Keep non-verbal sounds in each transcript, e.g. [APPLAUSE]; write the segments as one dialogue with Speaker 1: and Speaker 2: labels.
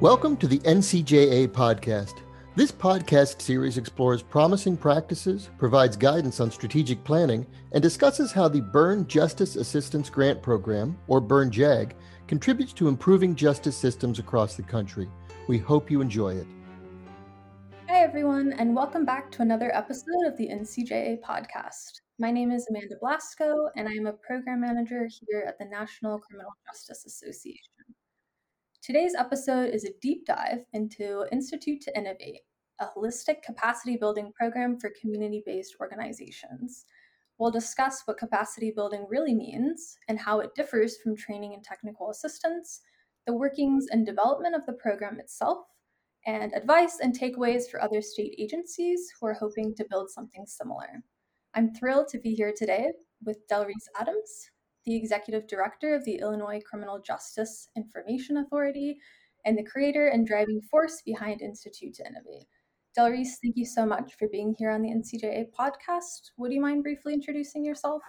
Speaker 1: Welcome to the NCJA podcast. This podcast series explores promising practices, provides guidance on strategic planning, and discusses how the Byrne Justice Assistance Grant Program, or Byrne JAG, contributes to improving justice systems across the country. We hope you enjoy it.
Speaker 2: Hi, everyone, and welcome back to another episode of the NCJA podcast. My name is Amanda Blasko, and I am a program manager here at the National Criminal Justice Association. Today's episode is a deep dive into Institute to Innovate, a holistic capacity building program for community based organizations. We'll discuss what capacity building really means and how it differs from training and technical assistance, the workings and development of the program itself, and advice and takeaways for other state agencies who are hoping to build something similar. I'm thrilled to be here today with Delrice Adams, the executive director of the Illinois Criminal Justice Information Authority, and the creator and driving force behind Institute to Innovate. Delrice, thank you so much for being here on the NCJA podcast. Would you mind briefly introducing yourself?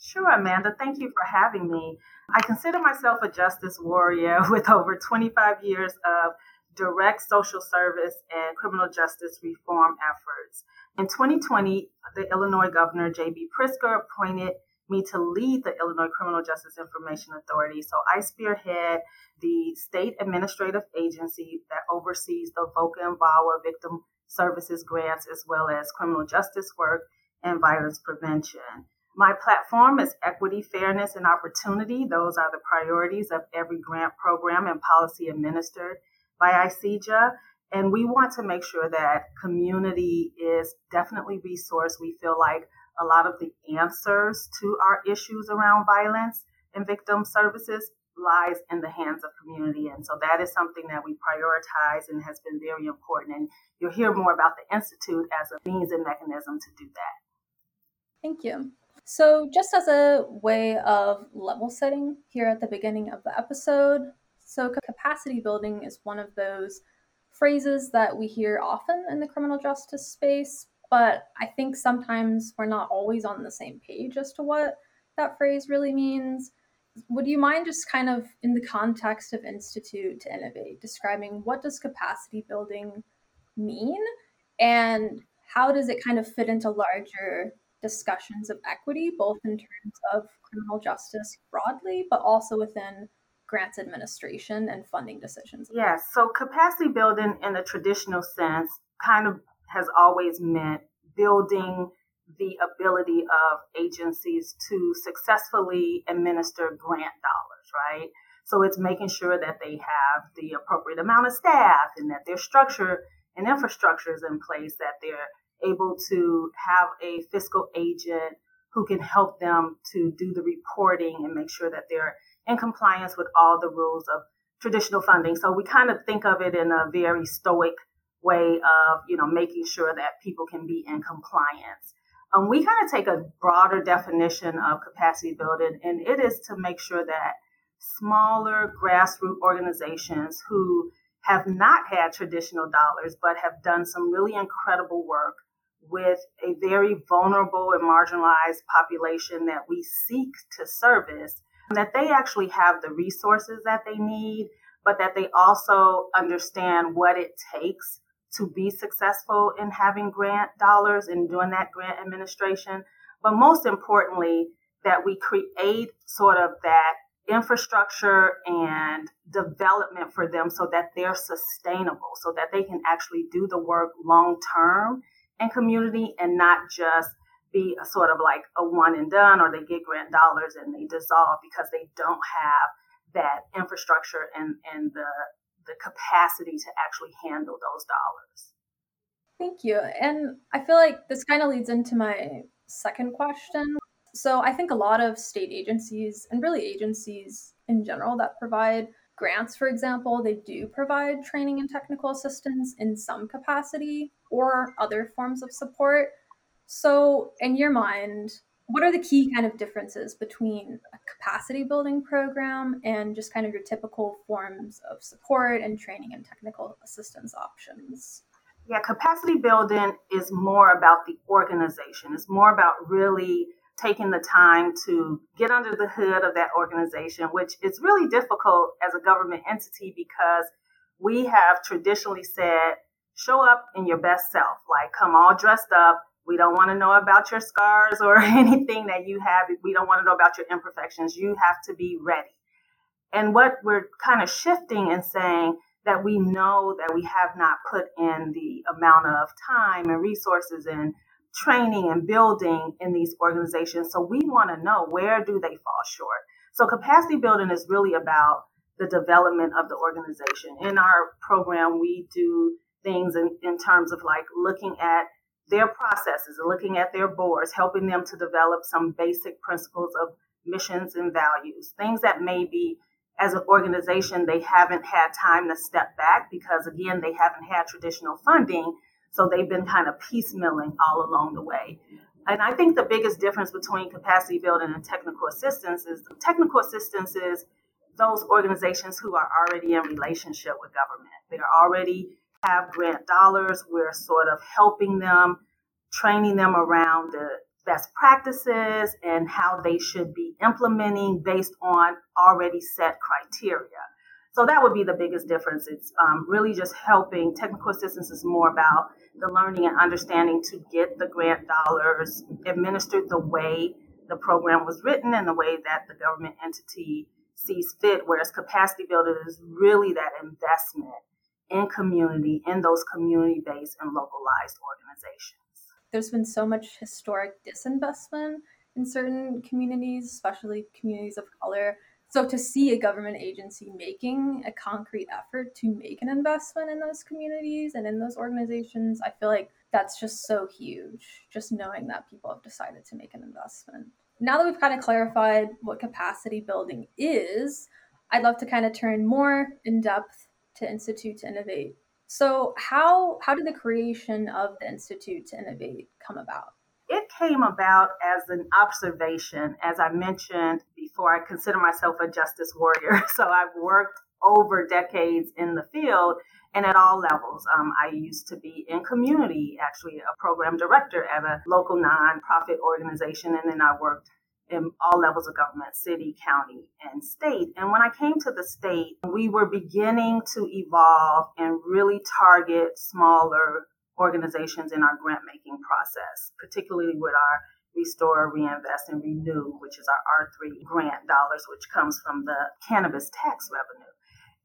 Speaker 3: Sure, Amanda. Thank you for having me. I consider myself a justice warrior [LAUGHS] with over 25 years of direct social service and criminal justice reform efforts. In 2020, the Illinois Governor J.B. Pritzker appointed me to lead the Illinois Criminal Justice Information Authority. So I spearhead the state administrative agency that oversees the VOCA and VAWA victim services grants, as well as criminal justice work and violence prevention. My platform is equity, fairness, and opportunity. Those are the priorities of every grant program and policy administered by ICJIA. And we want to make sure that community is definitely resourced. We feel like a lot of the answers to our issues around violence and victim services lies in the hands of community. And so that is something that we prioritize and has been very important. And you'll hear more about the Institute as a means and mechanism to do that.
Speaker 2: Thank you. So, just as a way of level setting here at the beginning of the episode, so capacity building is one of those phrases that we hear often in the criminal justice space, but I think sometimes we're not always on the same page as to what that phrase really means. Would you mind just kind of in the context of Institute to Innovate, describing what does capacity building mean and how does it kind of fit into larger discussions of equity, both in terms of criminal justice broadly, but also within grants administration and funding decisions?
Speaker 3: Yes, so capacity building in a traditional sense kind of has always meant building the ability of agencies to successfully administer grant dollars, right? So it's making sure that they have the appropriate amount of staff and that their structure and infrastructure is in place, that they're able to have a fiscal agent who can help them to do the reporting and make sure that they're in compliance with all the rules of traditional funding. So we kind of think of it in a very stoic way of you know making sure that people can be in compliance. Um, we kind of take a broader definition of capacity building, and it is to make sure that smaller grassroots organizations who have not had traditional dollars but have done some really incredible work with a very vulnerable and marginalized population that we seek to service, that they actually have the resources that they need, but that they also understand what it takes to be successful in having grant dollars and doing that grant administration. But most importantly, that we create sort of that infrastructure and development for them so that they're sustainable, so that they can actually do the work long term in community and not just be a sort of like a one and done or they get grant dollars and they dissolve because they don't have that infrastructure and, and the the capacity to actually handle those dollars.
Speaker 2: Thank you. And I feel like this kind of leads into my second question. So I think a lot of state agencies and really agencies in general that provide grants, for example, they do provide training and technical assistance in some capacity or other forms of support. So, in your mind, what are the key kind of differences between a capacity building program and just kind of your typical forms of support and training and technical assistance options?
Speaker 3: Yeah, capacity building is more about the organization. It's more about really taking the time to get under the hood of that organization, which is really difficult as a government entity because we have traditionally said, show up in your best self, like come all dressed up. We don't want to know about your scars or [LAUGHS] anything that you have. We don't want to know about your imperfections. You have to be ready. And what we're kind of shifting and saying that we know that we have not put in the amount of time and resources and training and building in these organizations. So we want to know where do they fall short. So capacity building is really about the development of the organization. In our program, we do things in, in terms of like looking at their processes, looking at their boards, helping them to develop some basic principles of missions and values, things that maybe as an organization they haven't had time to step back because again they haven't had traditional funding so they've been kind of piecemealing all along the way. And I think the biggest difference between capacity building and technical assistance is technical assistance is those organizations who are already in relationship with government. They are already have grant dollars. We're sort of helping them, training them around the best practices and how they should be implementing based on already set criteria. So that would be the biggest difference. It's um, really just helping. Technical assistance is more about the learning and understanding to get the grant dollars administered the way the program was written and the way that the government entity sees fit. Whereas capacity building is really that investment in community, in those community based and localized organizations.
Speaker 2: There's been so much historic disinvestment in certain communities, especially communities of color so to see a government agency making a concrete effort to make an investment in those communities and in those organizations, I feel like that's just so huge. Just knowing that people have decided to make an investment. Now that we've kind of clarified what capacity building is, I'd love to kind of turn more in depth to Institute to Innovate. So how how did the creation of the Institute to Innovate come about?
Speaker 3: It came about as an observation. As I mentioned before, I consider myself a justice warrior. [LAUGHS] So I've worked over decades in the field and at all levels. Um, I used to be in community, actually, a program director at a local nonprofit organization, and then I worked in all levels of government city, county, and state. And when I came to the state, we were beginning to evolve and really target smaller organizations in our grant making process, particularly with our Restore, Reinvest, and Renew, which is our R3 grant dollars, which comes from the cannabis tax revenue.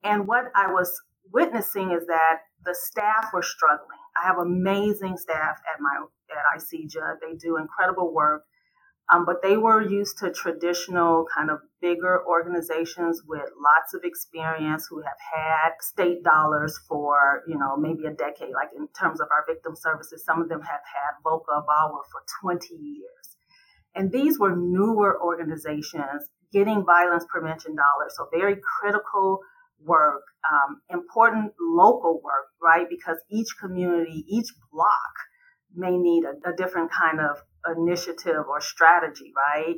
Speaker 3: And what I was witnessing is that the staff were struggling. I have amazing staff at my at ICJIA. They do incredible work. Um, but they were used to traditional kind of bigger organizations with lots of experience who have had state dollars for, you know, maybe a decade. Like in terms of our victim services, some of them have had VOCA VAWA for 20 years. And these were newer organizations getting violence prevention dollars. So very critical work, um, important local work, right? Because each community, each block may need a, a different kind of initiative or strategy, right?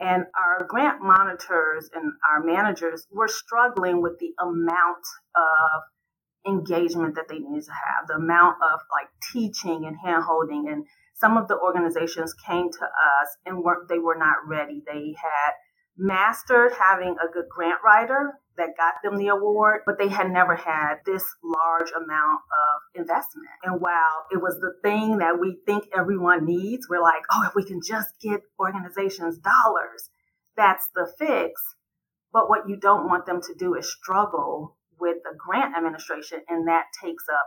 Speaker 3: And our grant monitors and our managers were struggling with the amount of engagement that they needed to have, the amount of like teaching and handholding. And some of the organizations came to us and weren't they were not ready. They had mastered having a good grant writer that got them the award, but they had never had this large amount of investment. And while it was the thing that we think everyone needs, we're like, oh, if we can just get organizations dollars, that's the fix. But what you don't want them to do is struggle with the grant administration, and that takes up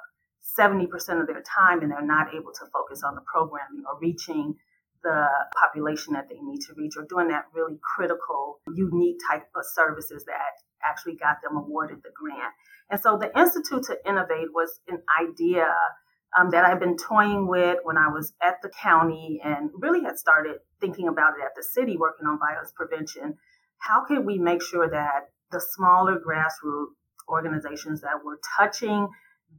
Speaker 3: 70% of their time, and they're not able to focus on the programming or reaching the population that they need to reach or doing that really critical, unique type of services that actually got them awarded the grant. And so the Institute to Innovate was an idea um, that I've been toying with when I was at the county and really had started thinking about it at the city working on violence prevention. How can we make sure that the smaller grassroots organizations that were touching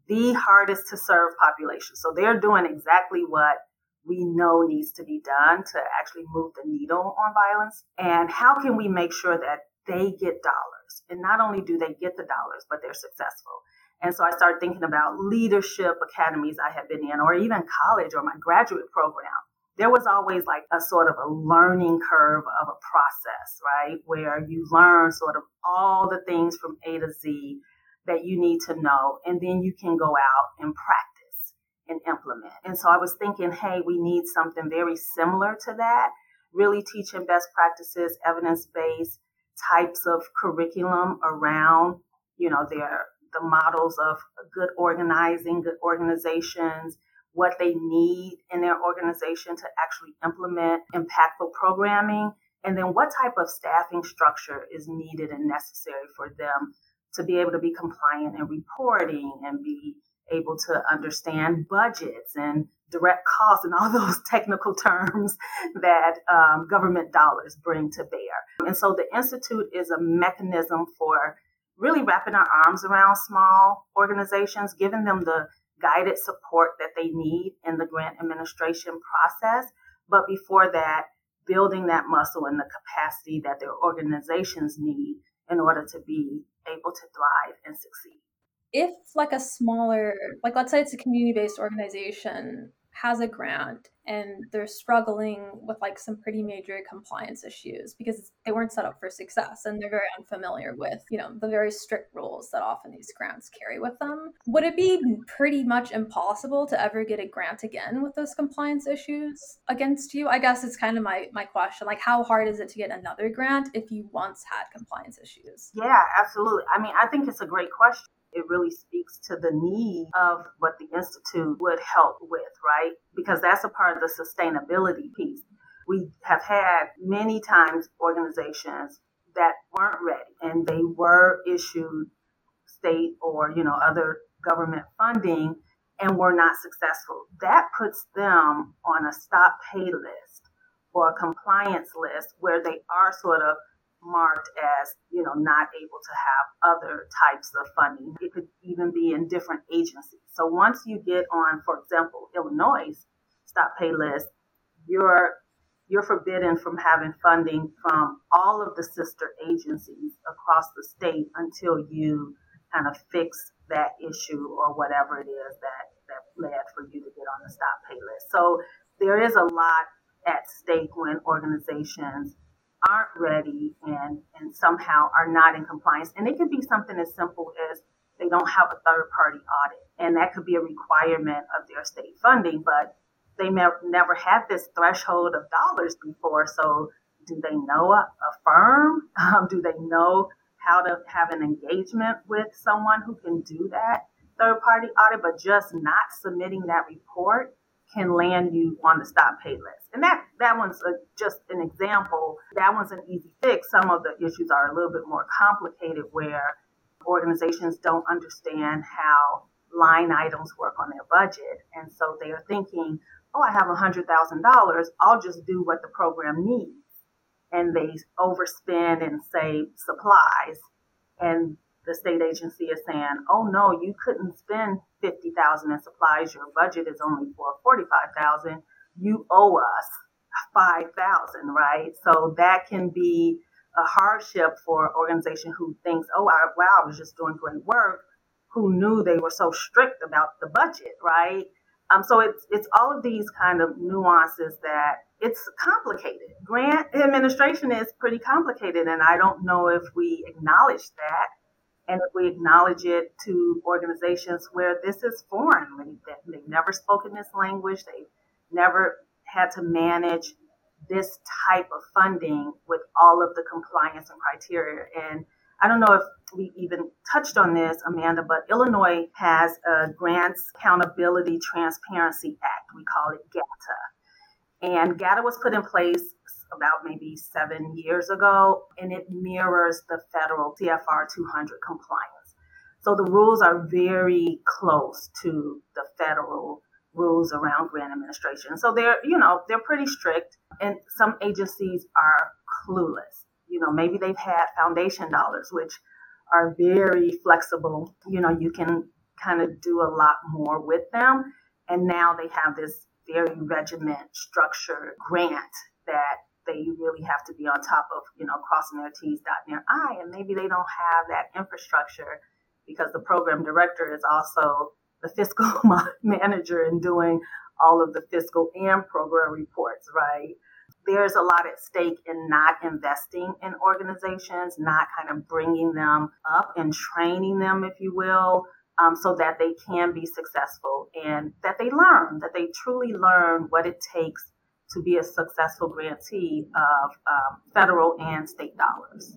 Speaker 3: the hardest to serve population, so they're doing exactly what we know needs to be done to actually move the needle on violence, and how can we make sure that they get dollars. And not only do they get the dollars, but they're successful. And so I started thinking about leadership academies I had been in, or even college or my graduate program there was always like a sort of a learning curve of a process, right? Where you learn sort of all the things from A to Z that you need to know, and then you can go out and practice and implement. And so I was thinking, hey, we need something very similar to that, really teaching best practices, evidence based types of curriculum around, you know, their the models of good organizing, good organizations, what they need in their organization to actually implement impactful programming, and then what type of staffing structure is needed and necessary for them to be able to be compliant and reporting and be able to understand budgets and direct costs and all [LAUGHS] those technical terms that um, government dollars bring to bear. And so the Institute is a mechanism for really wrapping our arms around small organizations, giving them the guided support that they need in the grant administration process. But before that, building that muscle and the capacity that their organizations need in order to be able to thrive and succeed.
Speaker 2: If, like a smaller, like let's say it's a community based organization, has a grant and they're struggling with like some pretty major compliance issues because they weren't set up for success and they're very unfamiliar with you know the very strict rules that often these grants carry with them would it be pretty much impossible to ever get a grant again with those compliance issues against you? I guess it's kind of my my question like how hard is it to get another grant if you once had compliance issues?
Speaker 3: Yeah absolutely. I mean i think it's a great question it really speaks to the need of what the Institute would help with, right? Because that's a part of the sustainability piece. We have had many times organizations that weren't ready and they were issued state or, you know, other government funding and were not successful. That puts them on a stop pay list or a compliance list where they are sort of marked as, you know, not able to have other types of funding. It could even be in different agencies. So once you get on, for example, Illinois stop pay list, you're you're forbidden from having funding from all of the sister agencies across the state until you kind of fix that issue or whatever it is that that led for you to get on the stop pay list. So there is a lot at stake when organizations aren't ready and, and somehow are not in compliance. And it could be something as simple as they don't have a third party audit. And that could be a requirement of their state funding, but they never, never had this threshold of dollars before. So do they know a, a firm? [LAUGHS] Um, do they know how to have an engagement with someone who can do that third party audit, but just not submitting that report can land you on the stop pay list. And that, that one's a, just an example. That one's an easy fix. Some of the issues are a little bit more complicated where organizations don't understand how line items work on their budget. And so they are thinking, oh, I have $100,000. I'll just do what the program needs. And they overspend and save supplies. And the state agency is saying, oh no, you couldn't spend 50,000 in supplies. Your budget is only for 45,000. You owe us 5,000, right? So that can be a hardship for an organization who thinks, oh, I, wow, I was just doing great work, who knew they were so strict about the budget, right? Um, so it's it's all of these kind of nuances that it's complicated. Grant administration is pretty complicated, and I don't know if we acknowledge that and if we acknowledge it to organizations where this is foreign, they, they've never spoken this language, they've never had to manage this type of funding with all of the compliance and criteria. And I don't know if we even touched on this, Amanda, but Illinois has a Grants Accountability Transparency Act. We call it GATA. And GATA was put in place about maybe seven years ago, and it mirrors the federal CFR 200 compliance. So the rules are very close to the federal rules around grant administration. So they're, you know, they're pretty strict, and some agencies are clueless. You know, maybe they've had foundation dollars, which are very flexible. You know, you can kind of do a lot more with them. And now they have this very regiment structured grant that they really have to be on top of, you know, crossing their T's, dotting their I, and maybe they don't have that infrastructure because the program director is also the fiscal [LAUGHS] manager and doing all of the fiscal and program reports, right? There's a lot at stake in not investing in organizations, not kind of bringing them up and training them, if you will, um, so that they can be successful and that they learn, that they truly learn what it takes to be a successful grantee of um, federal and state dollars.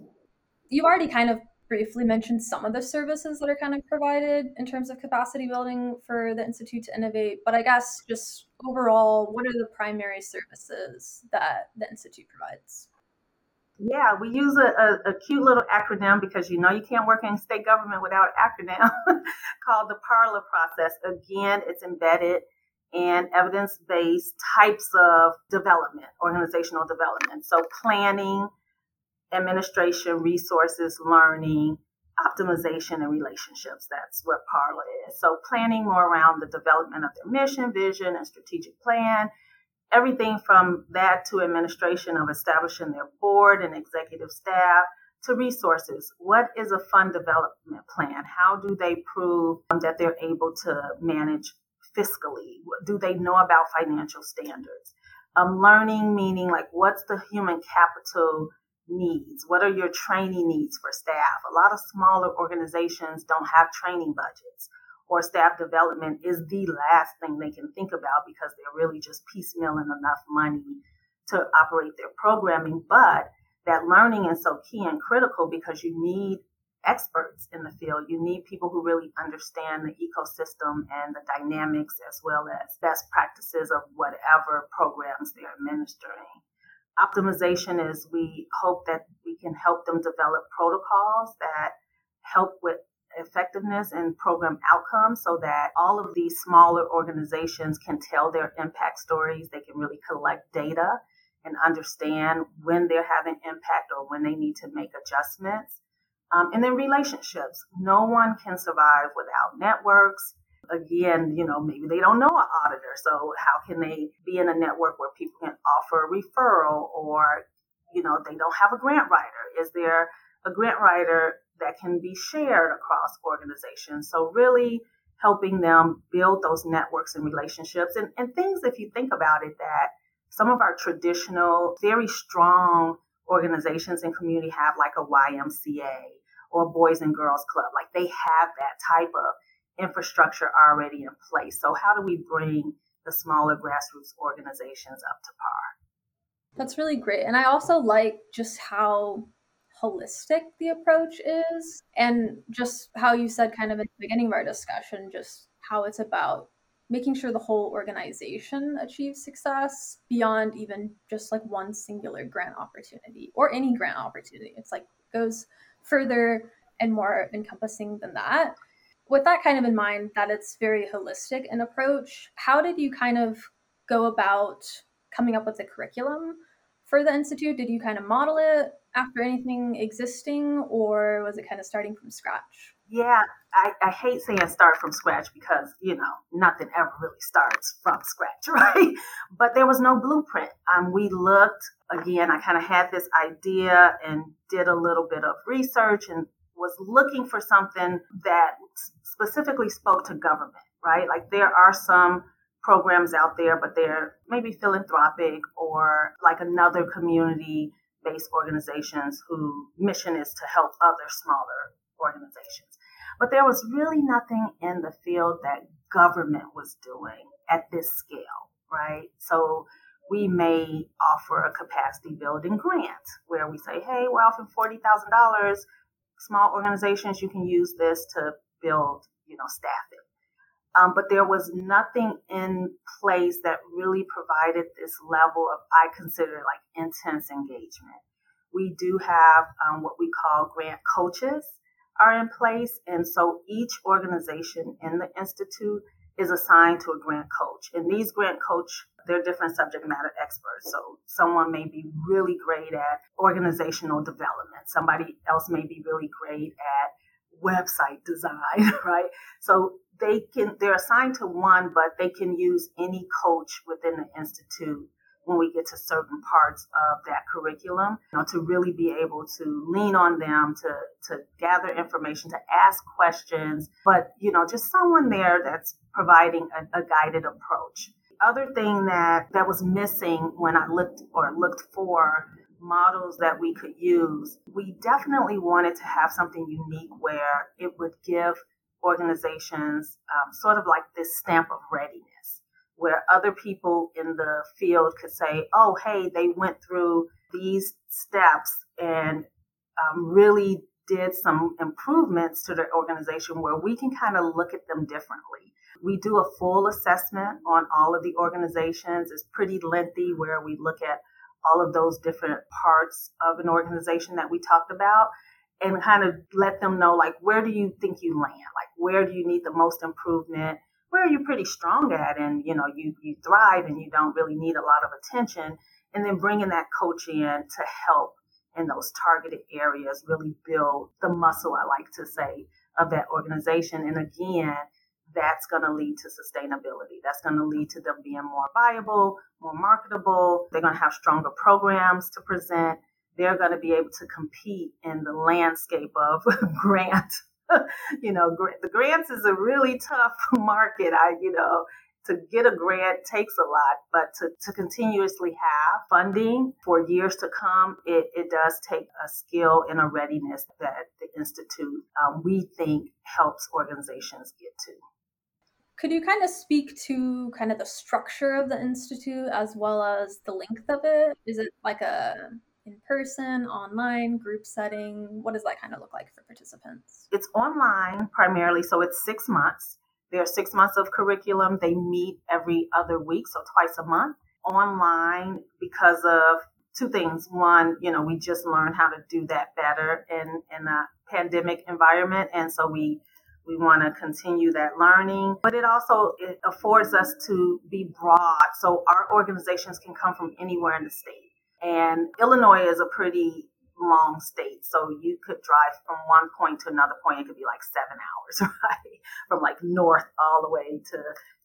Speaker 2: You've already kind of briefly mentioned some of the services that are kind of provided in terms of capacity building for the Institute to Innovate, but I guess just overall, what are the primary services that the Institute provides?
Speaker 3: Yeah, we use a, a, a, cute little acronym because you know you can't work in state government without an acronym [LAUGHS] called the PARLOR process. Again, it's embedded and evidence based types of development, organizational development. So, planning, administration, resources, learning, optimization, and relationships. That's what PARLOR is. So, planning more around the development of their mission, vision, and strategic plan. Everything from that to administration of establishing their board and executive staff to resources. What is a fund development plan? How do they prove that they're able to manage fiscally? Do they know about financial standards? Um, learning meaning like what's the human capital needs? What are your training needs for staff? A lot of smaller organizations don't have training budgets or staff development is the last thing they can think about because they're really just piecemealing enough money to operate their programming. But that learning is so key and critical because you need experts in the field. You need people who really understand the ecosystem and the dynamics as well as best practices of whatever programs they're administering. Optimization is we hope that we can help them develop protocols that help with effectiveness and program outcomes so that all of these smaller organizations can tell their impact stories. They can really collect data and understand when they're having impact or when they need to make adjustments. Um, and then relationships. No one can survive without networks. Again, you know, maybe they don't know an auditor. So how can they be in a network where people can offer a referral or, you know, they don't have a grant writer? Is there a grant writer that can be shared across organizations? So really helping them build those networks and relationships and, and things, if you think about it, that some of our traditional, very strong organizations and community have like a YMCA or Boys and Girls Club. Like they have that type of infrastructure already in place. So how do we bring the smaller grassroots organizations up to par?
Speaker 2: That's really great. And I also like just how holistic the approach is and just how you said kind of at the beginning of our discussion just how it's about making sure the whole organization achieves success beyond even just like one singular grant opportunity or any grant opportunity it's like goes further and more encompassing than that. With that kind of in mind, that it's very holistic in approach, how did you kind of go about coming up with the curriculum for the Institute? Did you kind of model it after anything existing, or was it kind of starting from scratch?
Speaker 3: Yeah, I, I, hate saying start from scratch because, you know, nothing ever really starts from scratch, [LAUGHS] right? But there was no blueprint. Um, we looked, again, I kind of had this idea and did a little bit of research and was looking for something that specifically spoke to government, right? Like there are some programs out there, but they're maybe philanthropic or like another community based organizations whose mission is to help other smaller organizations. But there was really nothing in the field that government was doing at this scale, right? So we may offer a capacity building grant where we say, hey, we're offering $40,000. Small organizations, you can use this to build, you know, staffing. Um, but there was nothing in place that really provided this level of, I consider like intense engagement. We do have um, what we call grant coaches are in place. And so each organization in the Institute is assigned to a grant coach. And these grant coach, they're different subject matter experts. So someone may be really great at organizational development. Somebody else may be really great at website design, [LAUGHS] right? So they can, they're assigned to one, but they can use any coach within the Institute when we get to certain parts of that curriculum, you know, to really be able to lean on them to, to gather information, to ask questions, but, you know, just someone there that's providing a, a guided approach. other thing that, that was missing when I looked or looked for models that we could use, we definitely wanted to have something unique where it would give organizations um, sort of like this stamp of readiness, where other people in the field could say, oh, hey, they went through these steps and um, really did some improvements to their organization where we can kind of look at them differently. We do a full assessment on all of the organizations. It's pretty lengthy where we look at all of those different parts of an organization that we talked about and kind of let them know like where do you think you land like where do you need the most improvement where are you pretty strong at and you know you you thrive and you don't really need a lot of attention and then bringing that coach in to help in those targeted areas really build the muscle i like to say of that organization and again that's going to lead to sustainability. That's going to lead to them being more viable, more marketable. They're going to have stronger programs to present. They're going to be able to compete in the landscape of [LAUGHS] grant. [LAUGHS] you know, the grants is a really tough [LAUGHS] market. I, you know, to get a grant takes a lot, but to, to continuously have funding for years to come, it, it does take a skill and a readiness that the Institute, um, we think, helps organizations get to.
Speaker 2: Could you kind of speak to kind of the structure of the institute as well as the length of it? Is it like a in person, online, group setting? What does that kind of look like for participants?
Speaker 3: It's online primarily, so it's six months. There are six months of curriculum. They meet every other week, so twice a month. Online because of two things. One, you know, we just learned how to do that better in in a pandemic environment, and so we we want to continue that learning, but it also it affords us to be broad. So our organizations can come from anywhere in the state. And Illinois is a pretty long state. So you could drive from one point to another point. It could be like seven [LAUGHS] hours, right? From like north all the way to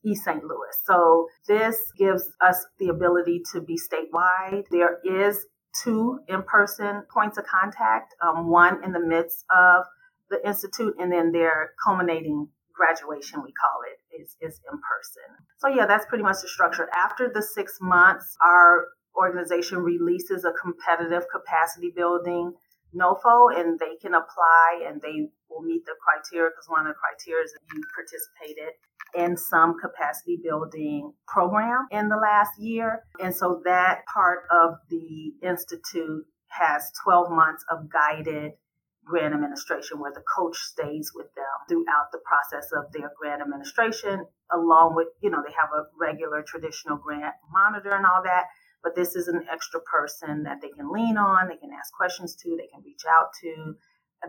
Speaker 3: East St. Louis. So this gives us the ability to be statewide. There is two in-person points of contact, um, one in the midst of the institute and then their culminating graduation we call it is, is in person so yeah that's pretty much the structure after the six months our organization releases a competitive capacity building nofo and they can apply and they will meet the criteria because one of the criteria is that you participated in some capacity building program in the last year. And so that part of the institute has 12 months of guided grant administration where the coach stays with them throughout the process of their grant administration along with you know they have a regular traditional grant monitor and all that but this is an extra person that they can lean on they can ask questions to they can reach out to.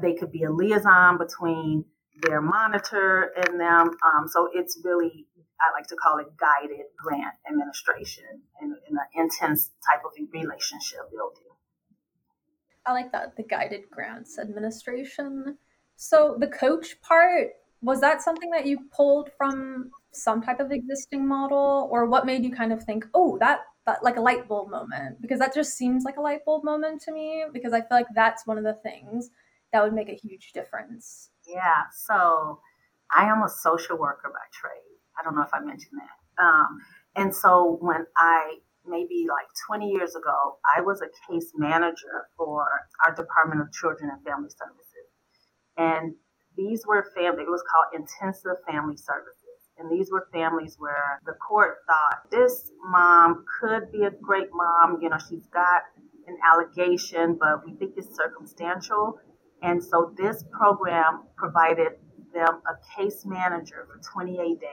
Speaker 3: They could be a liaison between their monitor and them. Um, so it's really i like to call it guided grant administration and, in an intense type of relationship building.
Speaker 2: I like that the guided grants administration. So the coach part was that something that you pulled from some type of existing model, or what made you kind of think, oh, that that like a light bulb moment? Because that just seems like a light bulb moment to me. Because I feel like that's one of the things that would make a huge difference.
Speaker 3: Yeah. So I am a social worker by trade. I don't know if I mentioned that. Um, and so when I maybe like 20 years ago, I was a case manager for our Department of Children and Family Services. And these were family, it was called intensive family services. And these were families where the court thought this mom could be a great mom. You know, she's got an allegation, but we think it's circumstantial. And so this program provided them a case manager for 28 days.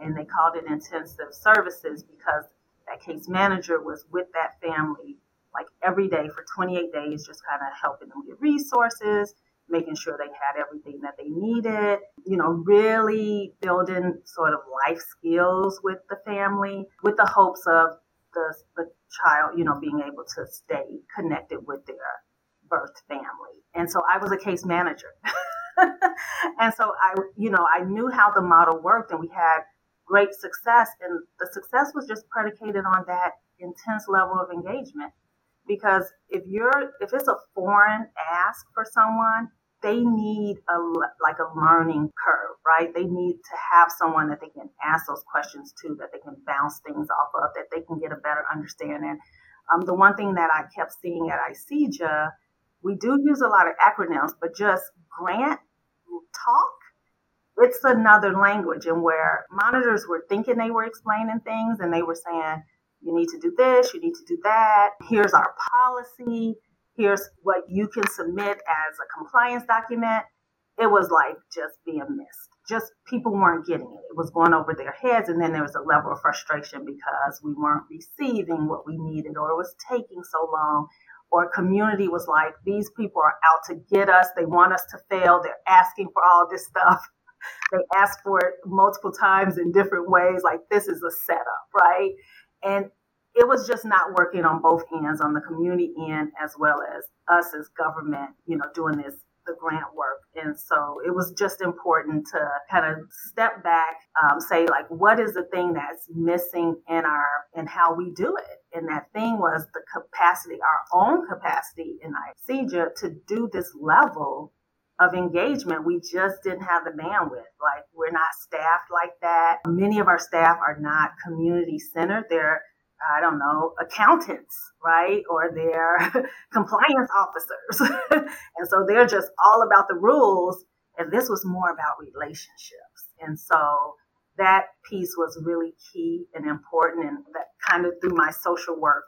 Speaker 3: And they called it intensive services because that case manager was with that family like every day for 28 days, just kind of helping them get resources, making sure they had everything that they needed, you know, really building sort of life skills with the family with the hopes of the, the child, you know, being able to stay connected with their birth family. And so I was a case manager. [LAUGHS] and so I, you know, I knew how the model worked and we had great success. And the success was just predicated on that intense level of engagement. Because if you're, if it's a foreign ask for someone they need a like a learning curve, right? They need to have someone that they can ask those questions to, that they can bounce things off of, that they can get a better understanding. Um, the one thing that I kept seeing at ICJIA, we do use a lot of acronyms, but just grant talk, it's another language. And where monitors were thinking they were explaining things and they were saying, you need to do this, you need to do that, here's our policy here's what you can submit as a compliance document. It was like just being missed. Just people weren't getting it. It was going over their heads. And then there was a level of frustration because we weren't receiving what we needed or it was taking so long. Or community was like, these people are out to get us. They want us to fail. They're asking for all this stuff. [LAUGHS] they ask for it multiple times in different ways. Like this is a setup, right? And it was just not working on both ends, on the community end as well as us as government, you know, doing this the grant work. And so it was just important to kind of step back, um, say like, what is the thing that's missing in our and how we do it? And that thing was the capacity, our own capacity in ICJIA to do this level of engagement. We just didn't have the bandwidth. Like we're not staffed like that. Many of our staff are not community centered. They're I don't know, accountants, right? Or they're [LAUGHS] compliance officers. [LAUGHS] and so they're just all about the rules. And this was more about relationships. And so that piece was really key and important. And that kind of through my social work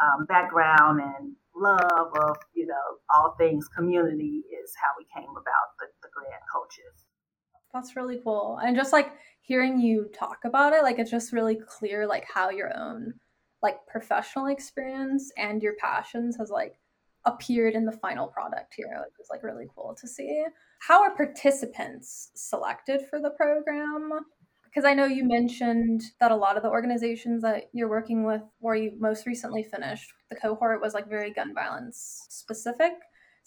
Speaker 3: um, background and love of, you know, all things community is how we came about the, the coaches.
Speaker 2: That's really cool. And just like hearing you talk about it, like it's just really clear like how your own like professional experience and your passions has like appeared in the final product here, which is like really cool to see. How are participants selected for the program? Because I know you mentioned that a lot of the organizations that you're working with, where you most recently finished, the cohort was like very gun violence specific.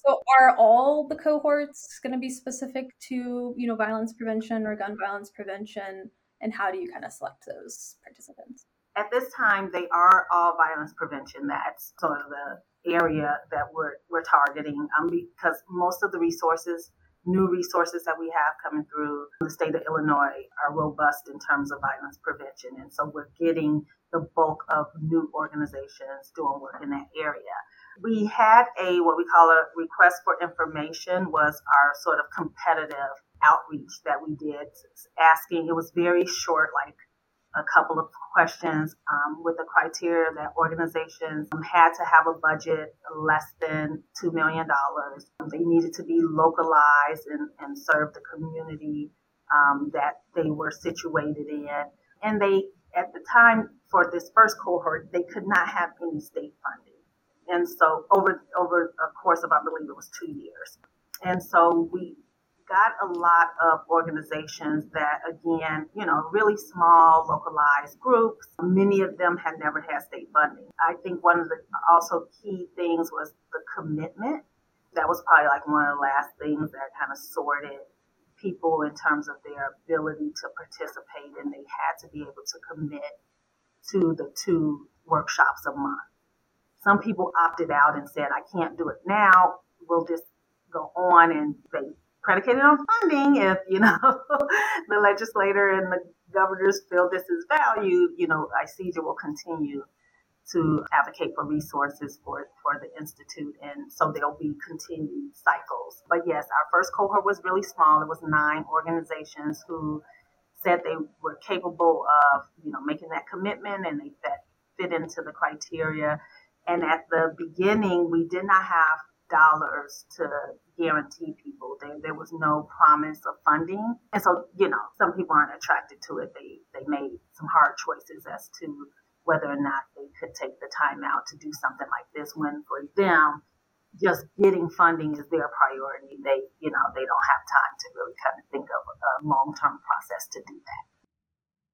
Speaker 2: So are all the cohorts going to be specific to, you know, violence prevention or gun violence prevention? And how do you kind of select those participants?
Speaker 3: At this time, they are all violence prevention. That's sort of the area that we're, we're targeting um, because most of the resources, new resources that we have coming through the state of Illinois are robust in terms of violence prevention. And so we're getting the bulk of new organizations doing work in that area. We had a what we call a request for information was our sort of competitive outreach that we did asking it was very short like a couple of questions um, with the criteria that organizations had to have a budget less than $2 million. They needed to be localized and, and serve the community um, that they were situated in. And they, at the time for this first cohort, they could not have any state funding. And so over, over a course of, I believe it was two years. And so we, got a lot of organizations that, again, you know, really small, localized groups. Many of them had never had state funding. I think one of the also key things was the commitment. That was probably like one of the last things that kind of sorted people in terms of their ability to participate, and they had to be able to commit to the two workshops a month. Some people opted out and said, I can't do it now. We'll just go on and they predicated on funding. If, you know, [LAUGHS] the legislator and the governors feel this is valued, you know, ICJIA will continue to advocate for resources for, for the Institute. And so there'll be continued cycles. But yes, our first cohort was really small. It was nine organizations who said they were capable of, you know, making that commitment and they fit, fit into the criteria. And at the beginning, we did not have dollars to guarantee people. There, there was no promise of funding. And so, you know, some people aren't attracted to it. They, they made some hard choices as to whether or not they could take the time out to do something like this when for them, just getting funding is their priority. They, you know, they don't have time to really kind of think of a long-term process to do that.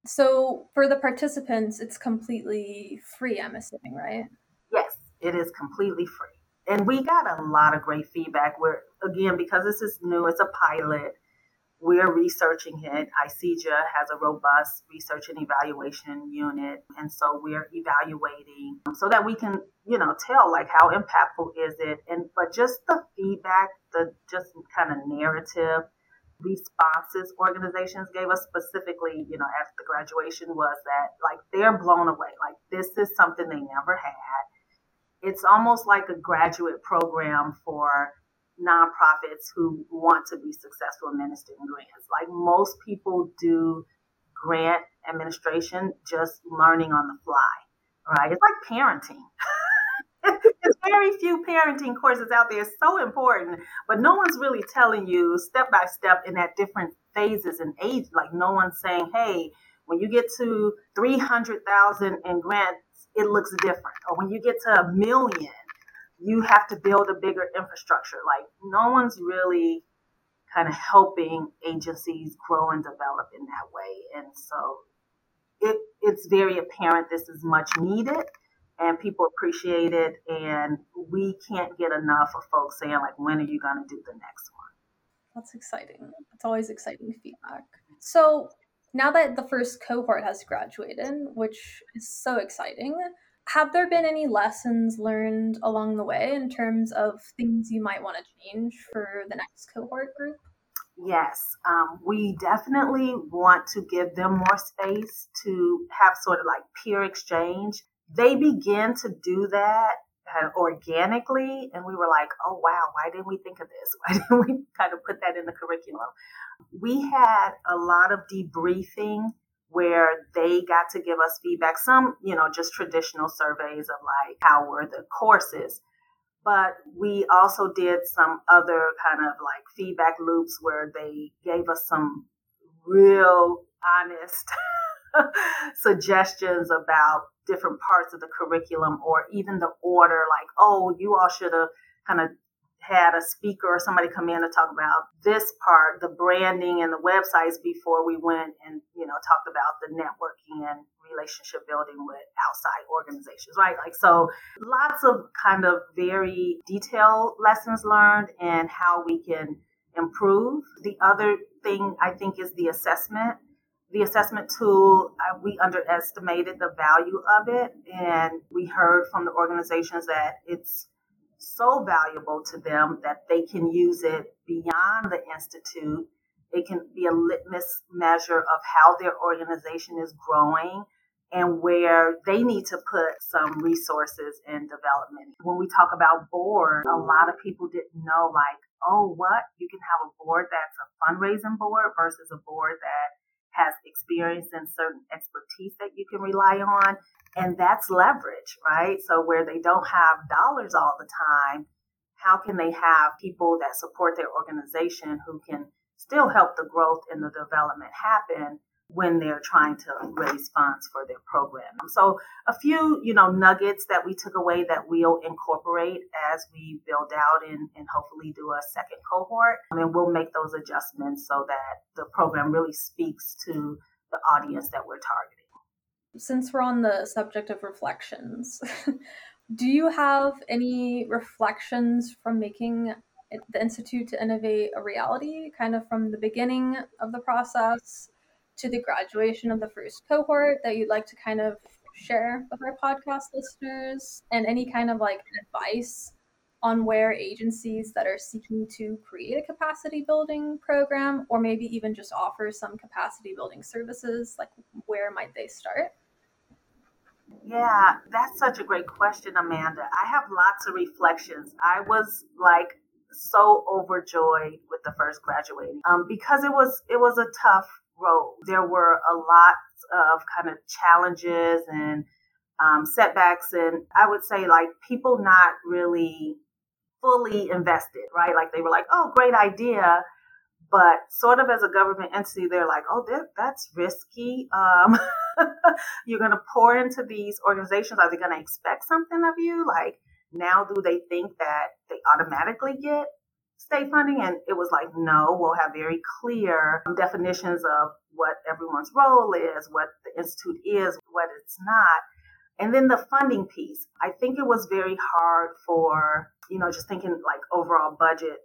Speaker 2: So for the participants, it's completely free, I'm assuming, right?
Speaker 3: Yes, it is completely free and we got a lot of great feedback where again because this is new it's a pilot we're researching it. ICJIA has a robust research and evaluation unit. And so we're evaluating so that we can, you know, tell like how impactful is it. And, but just the feedback, the just kind of narrative responses organizations gave us specifically, you know, after the graduation was that like they're blown away. Like this is something they never had. It's almost like a graduate program for nonprofits who want to be successful administering grants. Like most people do grant administration just learning on the fly, right? It's like parenting. [LAUGHS] There's very few parenting courses out there. It's so important, but no one's really telling you step by step in that different phases and age. Like no one's saying, hey, when you get to 300,000 in grants, it looks different. Or when you get to a million, you have to build a bigger infrastructure. Like no one's really kind of helping agencies grow and develop in that way. And so it it's very apparent this is much needed and people appreciate it and we can't get enough of folks saying like when are you going to do the next one
Speaker 2: that's exciting it's always exciting feedback so now that the first cohort has graduated which is so exciting have there been any lessons learned along the way in terms of things you might want to change for the next cohort group?
Speaker 3: Yes, um, we definitely want to give them more space to have sort of like peer exchange. They begin to do that of organically, and we were like, oh wow, why didn't we think of this? [LAUGHS] Why didn't we kind of put that in the curriculum? We had a lot of debriefing where they got to give us feedback. Some, you know, just traditional surveys of like how were the courses. But we also did some other kind of like feedback loops where they gave us some real honest [LAUGHS] suggestions about different parts of the curriculum or even the order, like, oh, you all should have kind of had a speaker or somebody come in to talk about this part, the branding and the websites before we went and, you know, talked about the networking and relationship building with outside organizations, right? Like, so lots of kind of very detailed lessons learned and how we can improve. The other thing I think is the assessment. The assessment tool, uh, we underestimated the value of it, and we heard from the organizations that it's so valuable to them that they can use it beyond the institute. It can be a litmus measure of how their organization is growing and where they need to put some resources in development. When we talk about board, a lot of people didn't know like, oh, what? You can have a board that's a fundraising board versus a board that has experience and certain expertise that you can rely on. And that's leverage, right? So where they don't have dollars all the time, how can they have people that support their organization who can still help the growth and the development happen when they're trying to raise funds for their program. So a few, you know, nuggets that we took away that we'll incorporate as we build out and, and hopefully do a second cohort. And we'll make those adjustments so that the program really speaks to the audience that we're targeting.
Speaker 2: Since we're on the subject of reflections, [LAUGHS] do you have any reflections from making the Institute 2 Innovate a reality, kind of from the beginning of the process to the graduation of the first cohort that you'd like to kind of share with our podcast listeners? And any kind of like advice on where agencies that are seeking to create a capacity building program or maybe even just offer some capacity building services like where might they start
Speaker 3: yeah that's such a great question amanda i have lots of reflections i was like so overjoyed with the first graduating um, because it was it was a tough road. There were a lot of kind of challenges and um, setbacks, and I would say like people not really fully invested, right? Like they were like, "Oh, great idea," but sort of as a government entity, they're like, "Oh, that, that's risky. Um, [LAUGHS] you're going to pour into these organizations. Are they going to expect something of you? Like now, do they think that they automatically get state funding? And it was like, no, we'll have very clear definitions of what everyone's role is, what the institute is, what it's not. And then the funding piece. I think it was very hard for, you know, just thinking like overall budget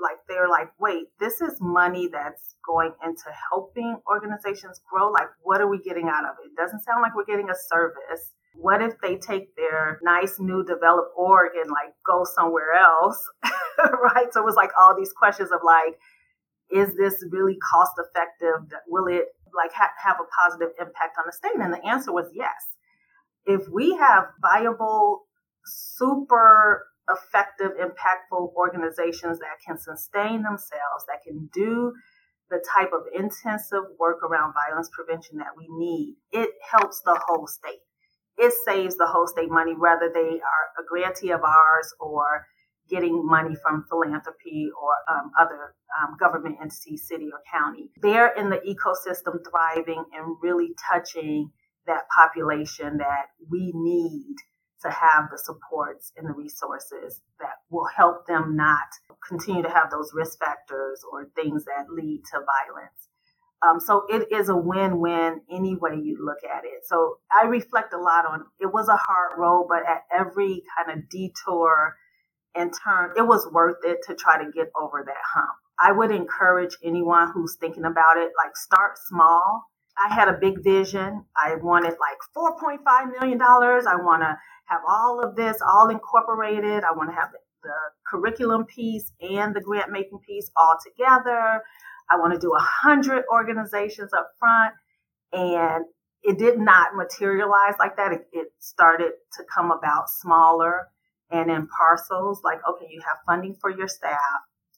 Speaker 3: like they're like, wait, this is money that's going into helping organizations grow. Like, what are we getting out of it? It doesn't sound like we're getting a service. What if they take their nice new developed org and like go somewhere else? [LAUGHS] right. So it was like all these questions of like, is this really cost effective? Will it like ha- have a positive impact on the state? And the answer was yes. If we have viable, super effective, impactful organizations that can sustain themselves, that can do the type of intensive work around violence prevention that we need, it helps the whole state. It saves the whole state money, whether they are a grantee of ours or getting money from philanthropy or um, other um, government entities, city or county. They're in the ecosystem thriving and really touching that population that we need to have the supports and the resources that will help them not continue to have those risk factors or things that lead to violence. Um, so it is a win-win any way you look at it. So I reflect a lot on it it was a hard road, but at every kind of detour and turn, it was worth it to try to get over that hump. I would encourage anyone who's thinking about it, like start small. I had a big vision. I wanted like $4.5 million. I want to have all of this all incorporated. I want to have the, the curriculum piece and the grant making piece all together. I want to do a hundred organizations up front. And it did not materialize like that. It, it started to come about smaller and in parcels. Like, okay, you have funding for your staff.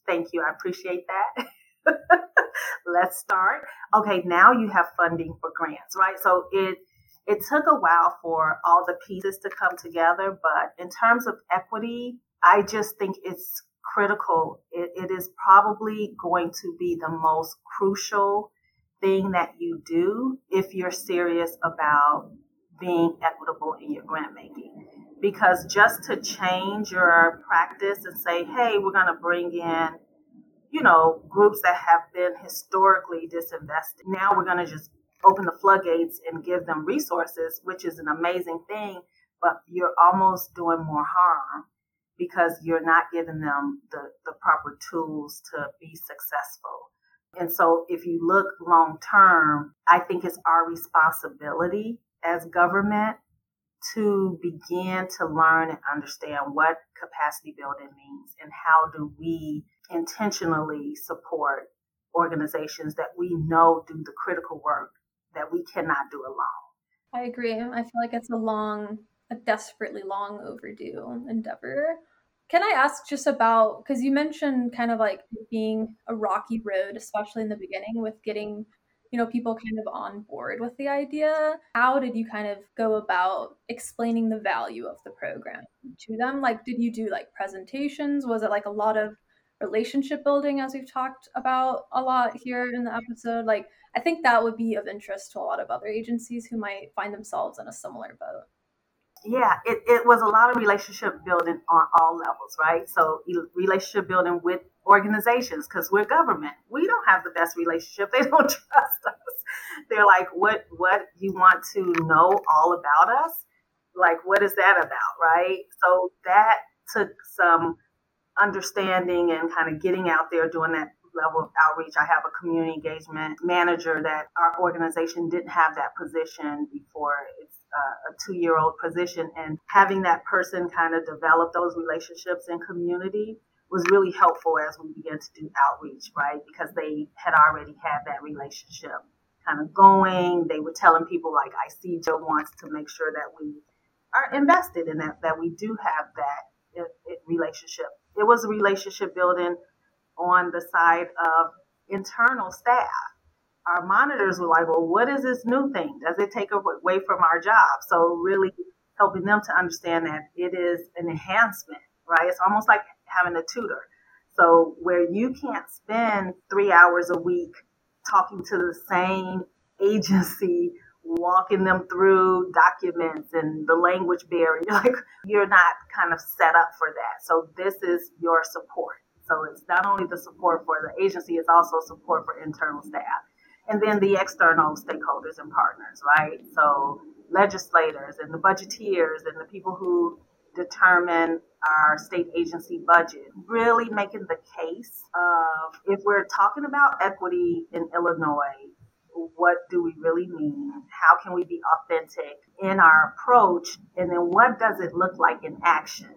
Speaker 3: Thank you. I appreciate that. [LAUGHS] [LAUGHS] Let's start. Okay, now you have funding for grants, right? So it it took a while for all the pieces to come together, but in terms of equity, I just think it's critical. it, it is probably going to be the most crucial thing that you do if you're serious about being equitable in your grant making. Because just to change your practice and say, hey, we're going to bring in, you know, groups that have been historically disinvested. Now we're going to just open the floodgates and give them resources, which is an amazing thing, but you're almost doing more harm because you're not giving them the, the proper tools to be successful. And so if you look long term, I think it's our responsibility as government to begin to learn and understand what capacity building means and how do we intentionally support organizations that we know do the critical work that we cannot do alone.
Speaker 2: I agree. I feel like it's a long, a desperately long overdue endeavor. Can I ask just about because you mentioned kind of like being a rocky road, especially in the beginning with getting, you know, people kind of on board with the idea. How did you kind of go about explaining the value of the program to them? Like, did you do like presentations? Was it like a lot of relationship building as we've talked about a lot here in the episode? Like, I think that would be of interest to a lot of other agencies who might find themselves in a similar boat.
Speaker 3: Yeah, it, it was a lot of relationship building on all levels, right? So relationship building with organizations because we're government. We don't have the best relationship. [LAUGHS] They don't trust us. They're like, what what you want to know all about us? Like, what is that about, right? So that took some understanding and kind of getting out there doing that level of outreach. I have a community engagement manager that our organization didn't have that position before. It's uh, a two year old position, and having that person kind of develop those relationships in community was really helpful as we began to do outreach, right? Because they had already had that relationship kind of going. They were telling people like I see Joe wants to make sure that we are invested in that, that we do have that it relationship. It was a relationship building on the side of internal staff. Our monitors were like, well, what is this new thing? Does it take away from our job? So really helping them to understand that it is an enhancement, right? It's almost like having a tutor. So where you can't spend three hours a week talking to the same [LAUGHS] agency, walking them through documents and the language barrier, [LAUGHS] like you're not kind of set up for that. So this is your support. So it's not only the support for the agency, it's also support for internal staff. And then the external stakeholders and partners, right? So legislators and the budgeteers and the people who determine our state agency budget, really making the case of if we're talking about equity in Illinois, what do we really mean? How can we be authentic in our approach? And then what does it look like in action?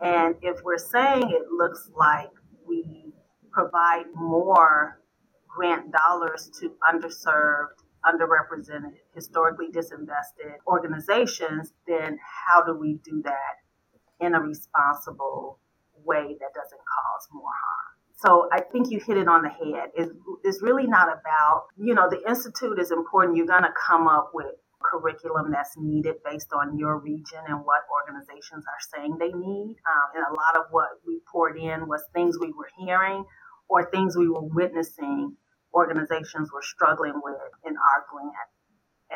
Speaker 3: And if we're saying it looks like we provide more grant dollars to underserved, underrepresented, historically disinvested organizations, then how do we do that in a responsible way that doesn't cause more harm? So I think you hit it on the head. It's, it's really not about, you know, the Institute is important. You're going to come up with curriculum that's needed based on your region and what organizations are saying they need. Um, and a lot of what we poured in was things we were hearing or things we were witnessing organizations were struggling with in our grant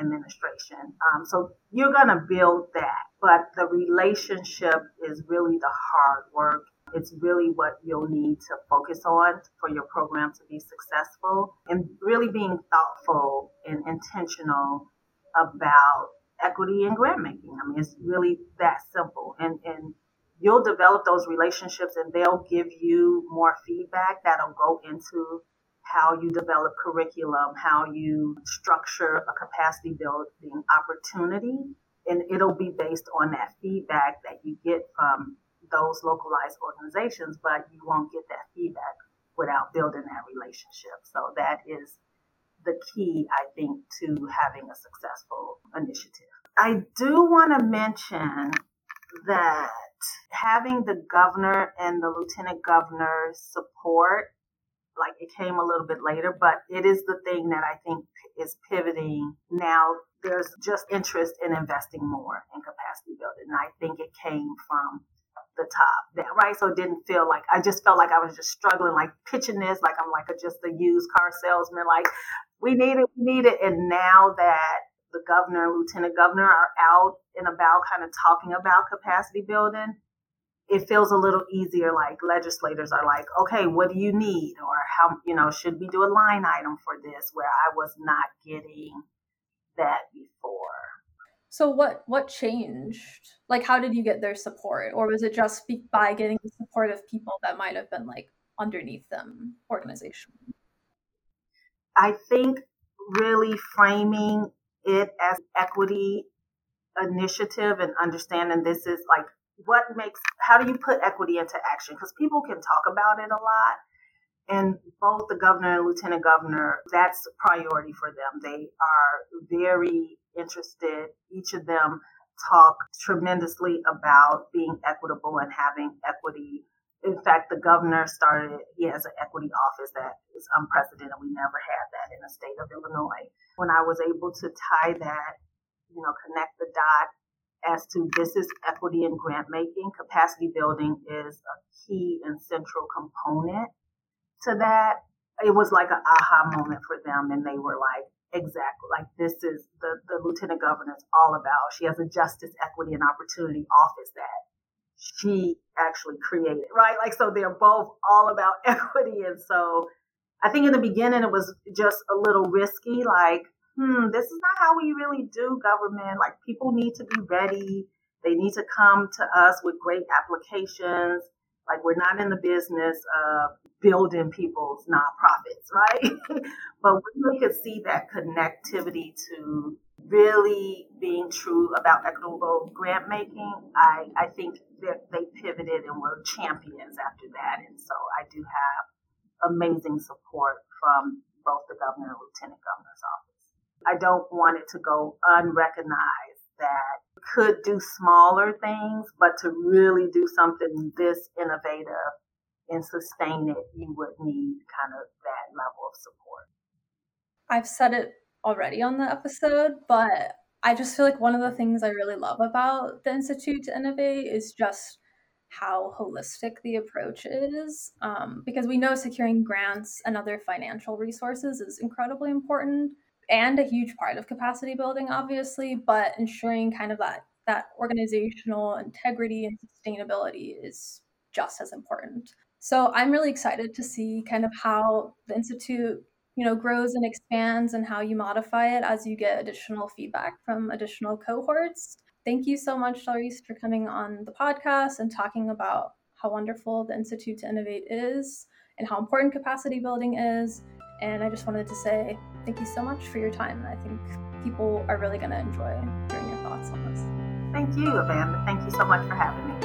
Speaker 3: administration. Um, so you're going to build that, but the relationship is really the hard work. It's really what you'll need to focus on for your program to be successful and really being thoughtful and intentional about equity and grant making. I mean, it's really that simple. And, and you'll develop those relationships and they'll give you more feedback that'll go into how you develop curriculum, how you structure a capacity building opportunity. And it'll be based on that feedback that you get from those localized organizations, but you won't get that feedback without building that relationship. So that is the key, I think, to having a successful initiative. I do want to mention that having the governor and the lieutenant governor's support, like it came a little bit later, but it is the thing that I think is pivoting now. There's just interest in investing more in capacity building. And I think it came from the top that right so it didn't feel like i just felt like i was just struggling like pitching this like i'm like a, just a used car salesman like we need it, we need it. And now that the governor and lieutenant governor are out and about kind of talking about capacity building, it feels a little easier. Like legislators are like, okay, what do you need? Or how, you know, should we do a line item for this where I was not getting that before?
Speaker 2: So what what changed? Like how did you get their support or was it just by getting the support of people that might have been like underneath them organization?
Speaker 3: I think really framing it as equity initiative and understanding this is like what makes how do you put equity into action because people can talk about it a lot and both the governor and lieutenant governor that's a priority for them they are very interested each of them talk tremendously about being equitable and having equity in fact, the governor started, he has an equity office that is unprecedented. We never had that in the state of Illinois. When I was able to tie that, you know, connect the dot as to this is equity and grant making, capacity building is a key and central component to that. It was like an aha moment for them, and they were like, exactly, like this is the, the lieutenant governor is all about. She has a justice, equity, and opportunity office that she actually created, right? Like, so they're both all about [LAUGHS] equity. And so I think in the beginning it was just a little risky, like, hmm, this is not how we really do government. Like, people need to be ready. They need to come to us with great applications. Like, we're not in the business of building people's nonprofits, right? [LAUGHS] but we could see that connectivity to really being true about equitable grant making, I, I think that they pivoted and were champions after that. And so I do have amazing support from both the governor and lieutenant governor's office. I don't want it to go unrecognized that could do smaller things, but to really do something this innovative and sustain it, you would need kind of that level of support.
Speaker 2: I've said it already on the episode, but I just feel like one of the things I really love about the Institute 2 Innovate is just how holistic the approach is. Um, because we know securing grants and other financial resources is incredibly important and a huge part of capacity building, obviously, but ensuring kind of that that organizational integrity and sustainability is just as important. So I'm really excited to see kind of how the Institute you know grows and expands and how you modify it as you get additional feedback from additional cohorts thank you so much, Delrice, for coming on the podcast and talking about how wonderful the Institute 2 Innovate is and how important capacity building is. And I just wanted to say thank you so much for your time. I think people are really going to enjoy hearing your thoughts on this.
Speaker 3: Thank you, Amanda. Thank you so much for having me.